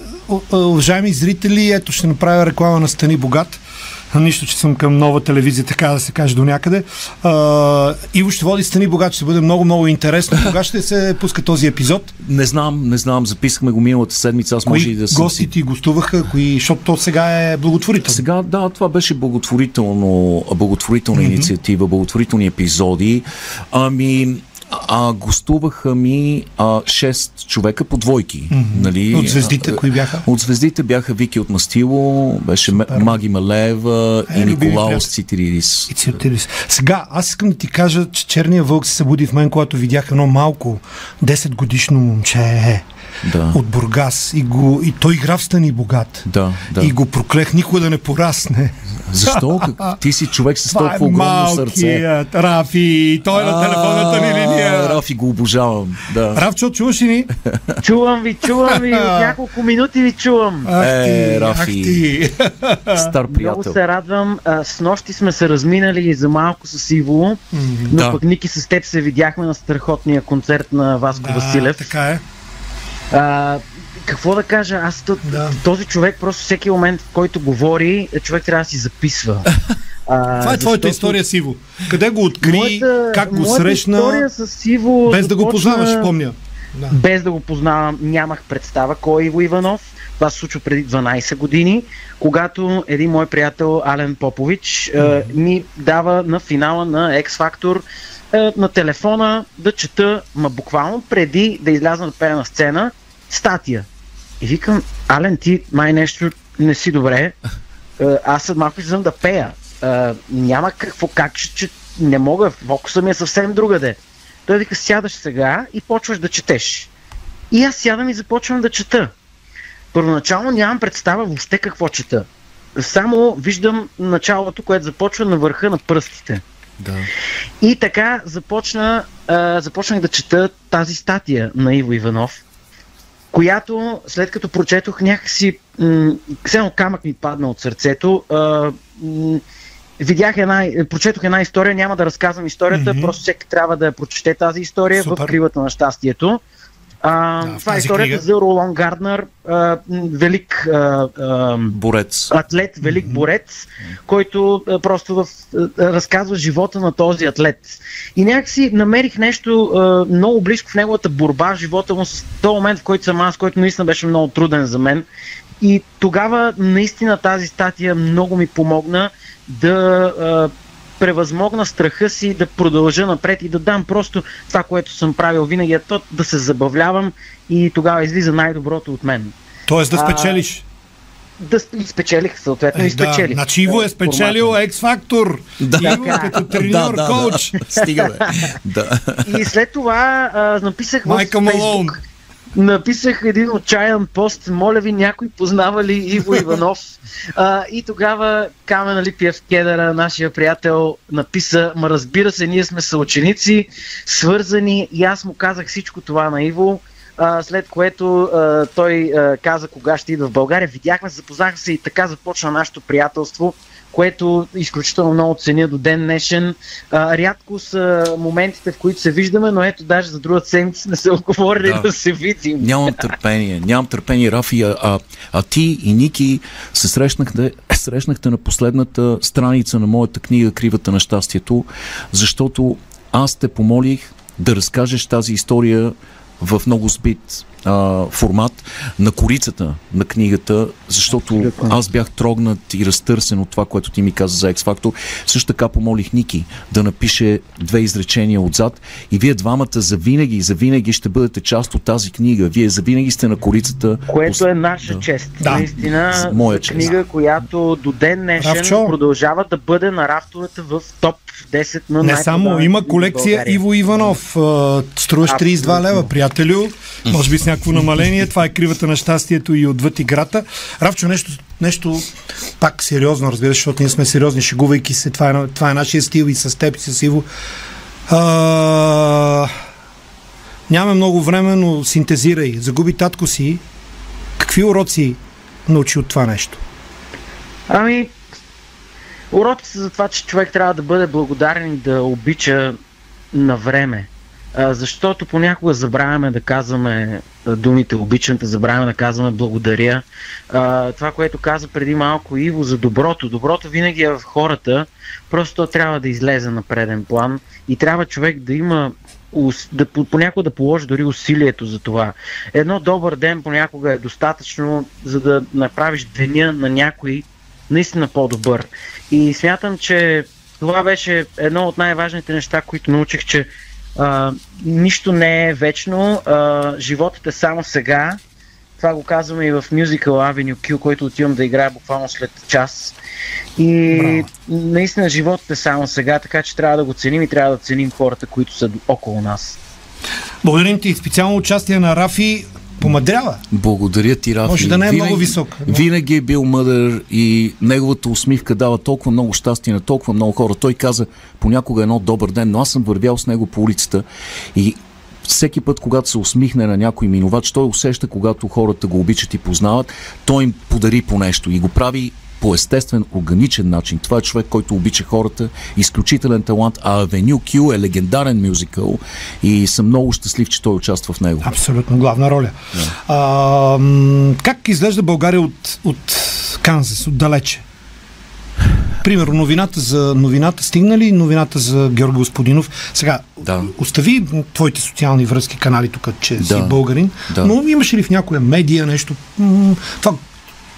уважаеми зрители, ето ще направя реклама на Стани Богат нищо, че съм към нова телевизия, така да се каже до някъде. А, Иво ще води Стани Богат, ще бъде много, много интересно. Кога ще се пуска този епизод? Не знам, не знам. Записахме го миналата седмица. Аз кои може и да съм гости ти гостуваха, кои, защото то сега е благотворително. Сега, да, това беше благотворително, благотворителна mm-hmm. инициатива, благотворителни епизоди. Ами, а, гостуваха ми а, 6 човека по двойки. Mm-hmm. Нали? От звездите, кои бяха? От звездите бяха Вики от Мастило, беше Супер. Маги Малева е, и Николаус Цитиридис. Цитиридис. Сега, аз искам да ти кажа, че Черния вълк се събуди в мен, когато видях едно малко 10 годишно момче да. от Бургас и, го, и той игра в Стани богат. Да, да. И го проклех никога да не порасне. Защо? Ти си човек с толкова огромно сърце. Рафи, той е на телефонната ни линия. Рафи го обожавам. Да. Рафчо, чуваш ли ни? Чувам ви, чувам ви. От няколко минути ви чувам. Ах ти, е, Рафи. Ах ти. Стар приятел. Много се радвам. С нощи сме се разминали за малко с Иво, но да. пък Ники с теб се видяхме на страхотния концерт на Васко да, Василев. така е. А, какво да кажа, аз да. този човек просто всеки момент, в който говори, човек трябва да си записва. А, Това е твоята история с Иво. Къде го откри, моята, как го срещна, история с Иво без да го познаваш, помня. Да. Без да го познавам, нямах представа кой е Иво Иванов. Това се случва преди 12 години, когато един мой приятел Ален Попович mm-hmm. ми дава на финала на X Factor на телефона да чета, ма буквално преди да изляза да пея на сцена, статия. И викам, Ален, ти май нещо не си добре. Аз след малко ще да пея. няма какво, как ще, не мога, фокуса ми е съвсем другаде. Той вика, сядаш сега и почваш да четеш. И аз сядам и започвам да чета. Първоначално нямам представа въобще какво чета. Само виждам началото, което започва на върха на пръстите. Да. И така започна, а, започнах да чета тази статия на Иво Иванов, която след като прочетох някакси, м- камък ми падна от сърцето, а, м- видях една, прочетох една история, няма да разказвам историята, mm-hmm. просто всеки трябва да прочете тази история Супер. в кривата на щастието. А, да, това е историята книга. за Ролан Гарднер, а, велик а, а, борец. атлет, велик mm-hmm. борец, който а, просто в, а, разказва живота на този атлет. И някакси намерих нещо а, много близко в неговата борба, живота му с този момент, в който съм аз, който наистина беше много труден за мен. И тогава наистина тази статия много ми помогна да а, превъзмогна страха си да продължа напред и да дам просто това, което съм правил винаги, е то да се забавлявам и тогава излиза най-доброто от мен. Тоест да спечелиш. А, да спечелих, съответно е, и спечелих. Да. Значи Иво е спечелил X-Factor. Да. Иво като треньор, да, да, коуч. Да. Стига, бе. да. И след това а, написах Майка в Facebook, написах един отчаян пост, моля ви, някой познава ли Иво Иванов? а, и тогава Камен Липиев Кедъра, нашия приятел, написа, ма разбира се, ние сме съученици, свързани и аз му казах всичко това на Иво. А, след което а, той а, каза кога ще идва в България. Видяхме запознахме се и така започна нашето приятелство което изключително много ценя до ден днешен. А, рядко са моментите, в които се виждаме, но ето даже за другата седмица сме се оговорили да. да се видим. Нямам търпение, нямам търпение, Рафи, а, а, а ти и Ники се срещнахте, срещнахте на последната страница на моята книга Кривата на щастието, защото аз те помолих да разкажеш тази история в много сбит а, формат на корицата на книгата, защото Абсолютно. аз бях трогнат и разтърсен от това, което ти ми каза за X-Factor. Също така помолих Ники да напише две изречения отзад и вие двамата завинаги, завинаги ще бъдете част от тази книга. Вие завинаги сте на корицата. Което е наша да. чест. Да. Наистина, Моя чест. книга, която до ден днешен Равчо. продължава да бъде на рафтовете в топ 10 на Не само, има колекция Иво Иванов. Струваш 32 лева, приятелю. Може би с някакво намаление. Това е кривата на щастието и отвъд играта. Равчо, нещо, нещо пак сериозно, разбира защото ние сме сериозни, шегувайки се. Това е, това е нашия стил и с теб и с Иво. А, нямаме много време, но синтезирай. Загуби татко си. Какви уроци научи от това нещо? Ами, уроците са за това, че човек трябва да бъде благодарен и да обича на време защото понякога забравяме да казваме думите обичам, забравяме да казваме благодаря. Това, което каза преди малко Иво за доброто. Доброто винаги е в хората, просто трябва да излезе на преден план и трябва човек да има да, понякога да положи дори усилието за това. Едно добър ден понякога е достатъчно, за да направиш деня на някой наистина по-добър. И смятам, че това беше едно от най-важните неща, които научих, че а, нищо не е вечно, а, животът е само сега. Това го казваме и в Musical Avenue Q, който отивам да играя буквално след час. И Браво. наистина животът е само сега, така че трябва да го ценим и трябва да ценим хората, които са около нас. Благодарим ти. Специално участие на Рафи помадрява. Благодаря ти, Рафи. Може да не е винаги, много висок. Но... Винаги е бил мъдър и неговата усмивка дава толкова много щастие на толкова много хора. Той каза понякога едно добър ден, но аз съм вървял с него по улицата и всеки път, когато се усмихне на някой минувач, той усеща, когато хората го обичат и познават, той им подари по нещо и го прави по естествен, органичен начин. Това е човек, който обича хората, изключителен талант, а Avenue Q е легендарен мюзикъл и съм много щастлив, че той участва в него. Абсолютно главна роля. Yeah. А, как изглежда България от, от Канзас, отдалече? Примерно, новината за новината стигна ли новината за Георги Господинов? Сега, да. остави твоите социални връзки, канали тук, че да. си българин, да. но имаш ли в някоя медия нещо? Това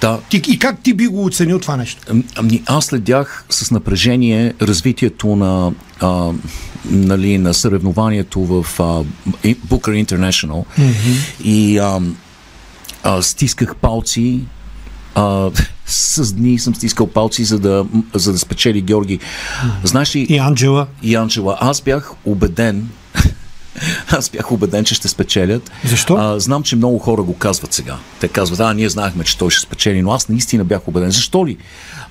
да. Ти, и как ти би го оценил това нещо? Ами, аз следях с напрежение развитието на, а, нали, на съревнованието в а, Booker International mm-hmm. и а, а, стисках палци а, с дни съм стискал палци, за да, за да спечели Георги. Знаеш ли... И Анджела. И Анджела. Аз бях убеден, Аз бях убеден, че ще спечелят. Защо? А, знам, че много хора го казват сега. Те казват, а, ние знаехме, че той ще спечели, но аз наистина бях убеден. Защо ли?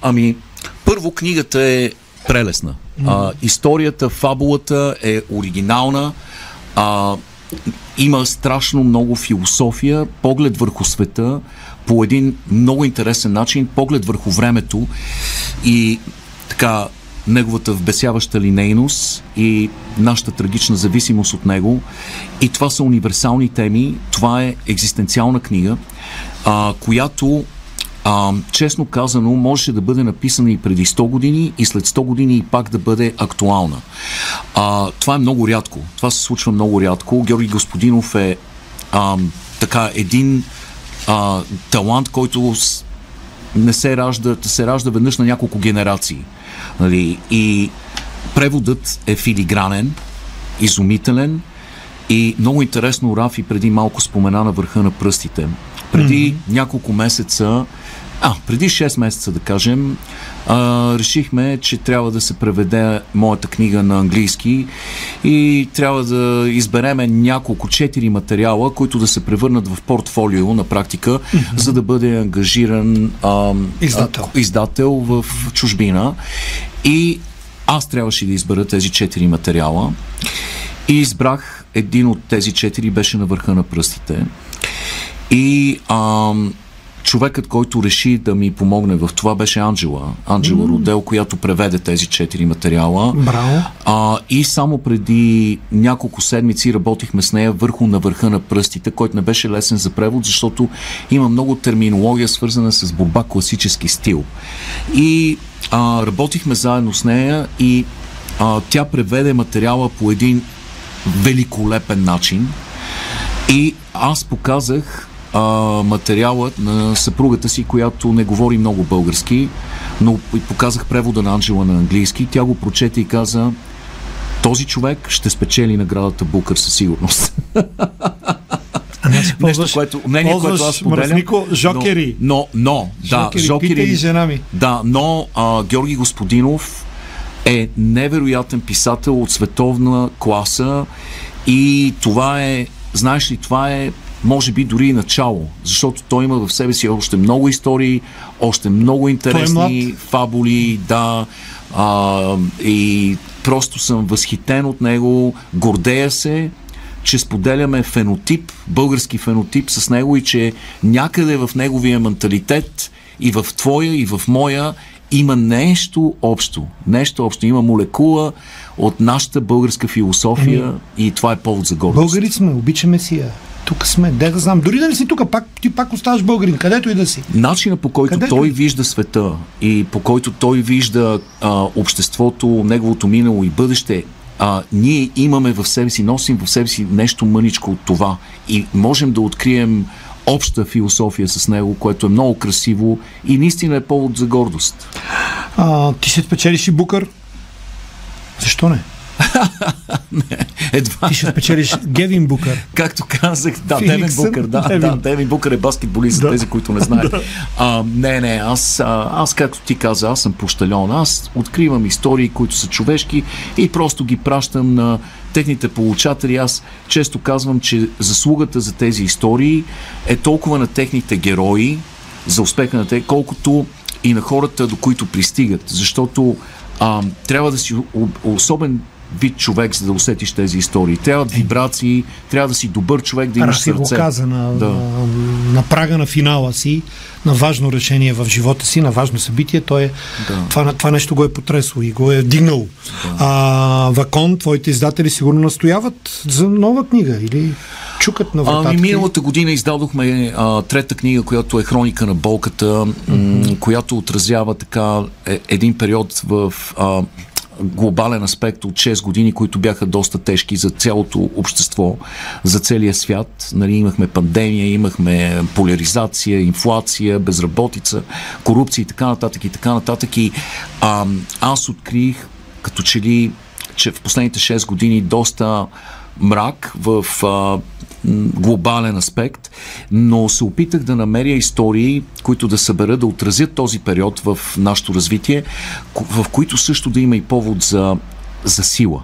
Ами, първо книгата е прелесна. А, историята, фабулата е оригинална. А, има страшно много философия, поглед върху света, по един много интересен начин, поглед върху времето и така неговата вбесяваща линейност и нашата трагична зависимост от него. И това са универсални теми. Това е екзистенциална книга, а, която а, честно казано, можеше да бъде написана и преди 100 години и след 100 години и пак да бъде актуална. А, това е много рядко. Това се случва много рядко. Георги Господинов е а, така един а, талант, който не се ражда, се ражда веднъж на няколко генерации. Нали? И преводът е филигранен, изумителен и много интересно Рафи преди малко спомена на върха на пръстите. Преди mm-hmm. няколко месеца а, преди 6 месеца, да кажем, а, решихме, че трябва да се преведе моята книга на английски и трябва да избереме няколко, четири материала, които да се превърнат в портфолио на практика, mm-hmm. за да бъде ангажиран а, издател. А, издател в чужбина. И аз трябваше да избера тези четири материала. И избрах един от тези четири, беше на върха на пръстите. И а, човекът, който реши да ми помогне в това беше Анджела. Анджела mm. Родел, която преведе тези четири материала. Браво. А, и само преди няколко седмици работихме с нея върху на върха на пръстите, който не беше лесен за превод, защото има много терминология свързана с борба класически стил. И а, работихме заедно с нея и а, тя преведе материала по един великолепен начин и аз показах а, материалът на съпругата си, която не говори много български, но показах превода на Анджела на английски. Тя го прочете и каза този човек ще спечели наградата Букър със сигурност. А не си ползваш, Нещо, което, мнение, което аз споделям. жокери. Но, но, но да, жокери. и жена ми. Да, но а, Георги Господинов е невероятен писател от световна класа и това е, знаеш ли, това е може би дори и начало, защото той има в себе си още много истории, още много интересни е фабули, да, а, и просто съм възхитен от него, гордея се, че споделяме фенотип, български фенотип с него и че някъде в неговия менталитет и в твоя, и в моя има нещо общо. Нещо общо. Има молекула от нашата българска философия ами, и това е повод за гордост. Българи сме, обичаме си я. Тук сме, де да знам. Дори да не си тук, пак, ти пак оставаш българин, където и да си. Начина по който където той вижда света и по който той вижда а, обществото, неговото минало и бъдеще, а, ние имаме в себе си, носим в себе си нещо мъничко от това и можем да открием обща философия с него, което е много красиво и наистина е повод за гордост. А, ти ще спечелиш и Букър? Защо не? не, едва. Ти ще спечелиш Гевин Букър. Както казах, да, Девин Букър, да, Девин. да, Девин Букър е баскетболист, да. тези, които не знаят. а, не, не, аз, а, аз, както ти каза, аз съм пощальон. Аз откривам истории, които са човешки и просто ги пращам на техните получатели. Аз често казвам, че заслугата за тези истории е толкова на техните герои, за успеха на те, колкото и на хората, до които пристигат. Защото а, трябва да си особен вид човек, за да усетиш тези истории. Трябва вибрации, трябва да си добър човек, да имаш Раси сърце. го каза на, да. на, на прага на финала си, на важно решение в живота си, на важно събитие. Той е, да. това, това нещо го е потресlo и го е дигнал. Да. А, Вакон, твоите издатели сигурно настояват за нова книга или чукат на вратата? Ами, миналата година издадохме а, трета книга, която е Хроника на болката, mm-hmm. м- която отразява така е, един период в а, глобален аспект от 6 години, които бяха доста тежки за цялото общество, за целия свят. Нали, имахме пандемия, имахме поляризация, инфлация, безработица, корупция и така нататък и така нататък. И а, аз открих като че ли, че в последните 6 години доста мрак в а, глобален аспект, но се опитах да намеря истории, които да събера, да отразят този период в нашето развитие, в които също да има и повод за, за сила.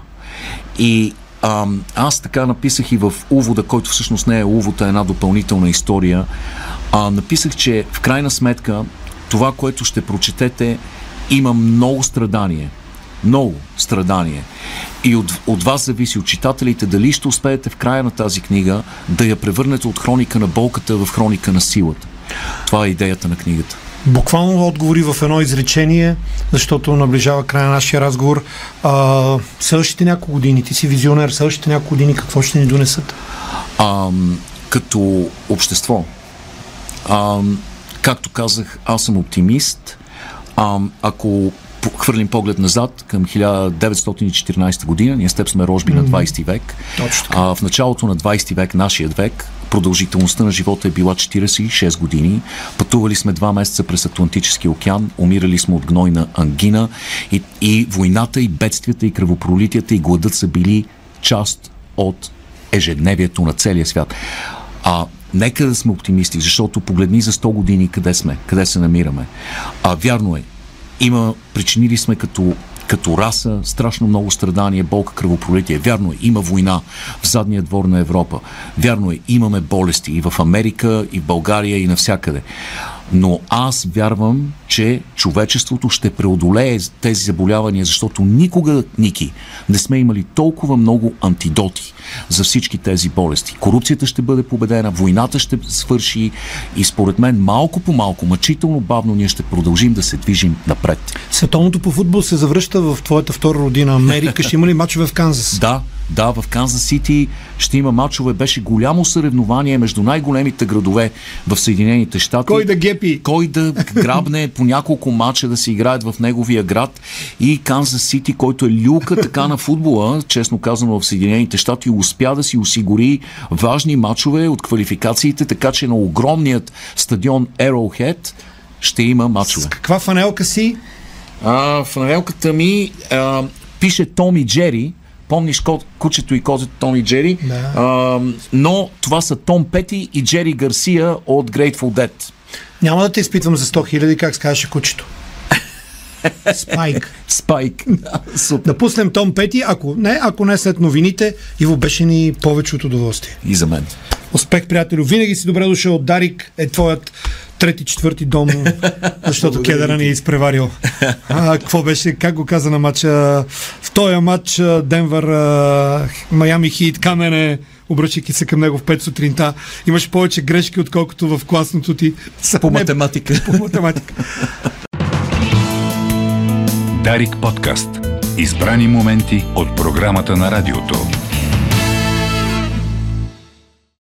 И а, аз така написах и в увода, който всъщност не е увода, е една допълнителна история. А, написах, че в крайна сметка това, което ще прочетете, има много страдание много страдание. И от, от вас зависи, от читателите, дали ще успеете в края на тази книга да я превърнете от хроника на болката в хроника на силата. Това е идеята на книгата. Буквално отговори в едно изречение, защото наближава края на нашия разговор. А, следващите няколко години, ти си визионер, следващите няколко години какво ще ни донесат? А, като общество. А, както казах, аз съм оптимист. А, ако хвърлим поглед назад към 1914 година. Ние с теб сме рожби mm-hmm. на 20 век. А, в началото на 20 век, нашият век, продължителността на живота е била 46 години. Пътували сме два месеца през Атлантическия океан, умирали сме от гнойна ангина и, и войната, и бедствията, и кръвопролитията, и гладът са били част от ежедневието на целия свят. А нека да сме оптимисти, защото погледни за 100 години къде сме, къде се намираме. А вярно е, има, причинили сме като като раса, страшно много страдания, болка, кръвопролитие. Вярно е, има война в задния двор на Европа. Вярно е, имаме болести и в Америка, и в България, и навсякъде но аз вярвам, че човечеството ще преодолее тези заболявания, защото никога, Ники, не сме имали толкова много антидоти за всички тези болести. Корупцията ще бъде победена, войната ще свърши и според мен малко по малко, мъчително бавно ние ще продължим да се движим напред. Световното по футбол се завръща в твоята втора родина Америка. Ще има ли мачове в Канзас? Да, Да, в Канзас Сити ще има матчове. Беше голямо съревнование между най-големите градове в Съединените щати. Кой да гепи? Кой да грабне по няколко матча да се играят в неговия град. И Канзас Сити, който е люка така на футбола, честно казано в Съединените щати, успя да си осигури важни матчове от квалификациите, така че на огромният стадион Arrowhead ще има матчове. С каква фанелка си? А, фанелката ми а, пише Томи Джери, Помниш кучето и козето Том и Джери? Да. А, но това са Том Пети и Джери Гарсия от Grateful Dead. Няма да те изпитвам за 100 хиляди, как скажеше кучето. Спайк. Спайк. Да пуснем Том Пети, ако не, ако не след новините, Иво беше ни повече от удоволствие. И за мен. Успех, приятелю. Винаги си добре дошъл. Дарик е твоят трети, четвърти дом, защото Кедъра ни е изпреварил. А, какво беше, как го каза на матча? В този матч Денвър, Майами Хит, Камене, обръщайки се към него в 5 сутринта, имаше повече грешки, отколкото в класното ти. По математика. По математика. Дарик подкаст. Избрани моменти от програмата на радиото.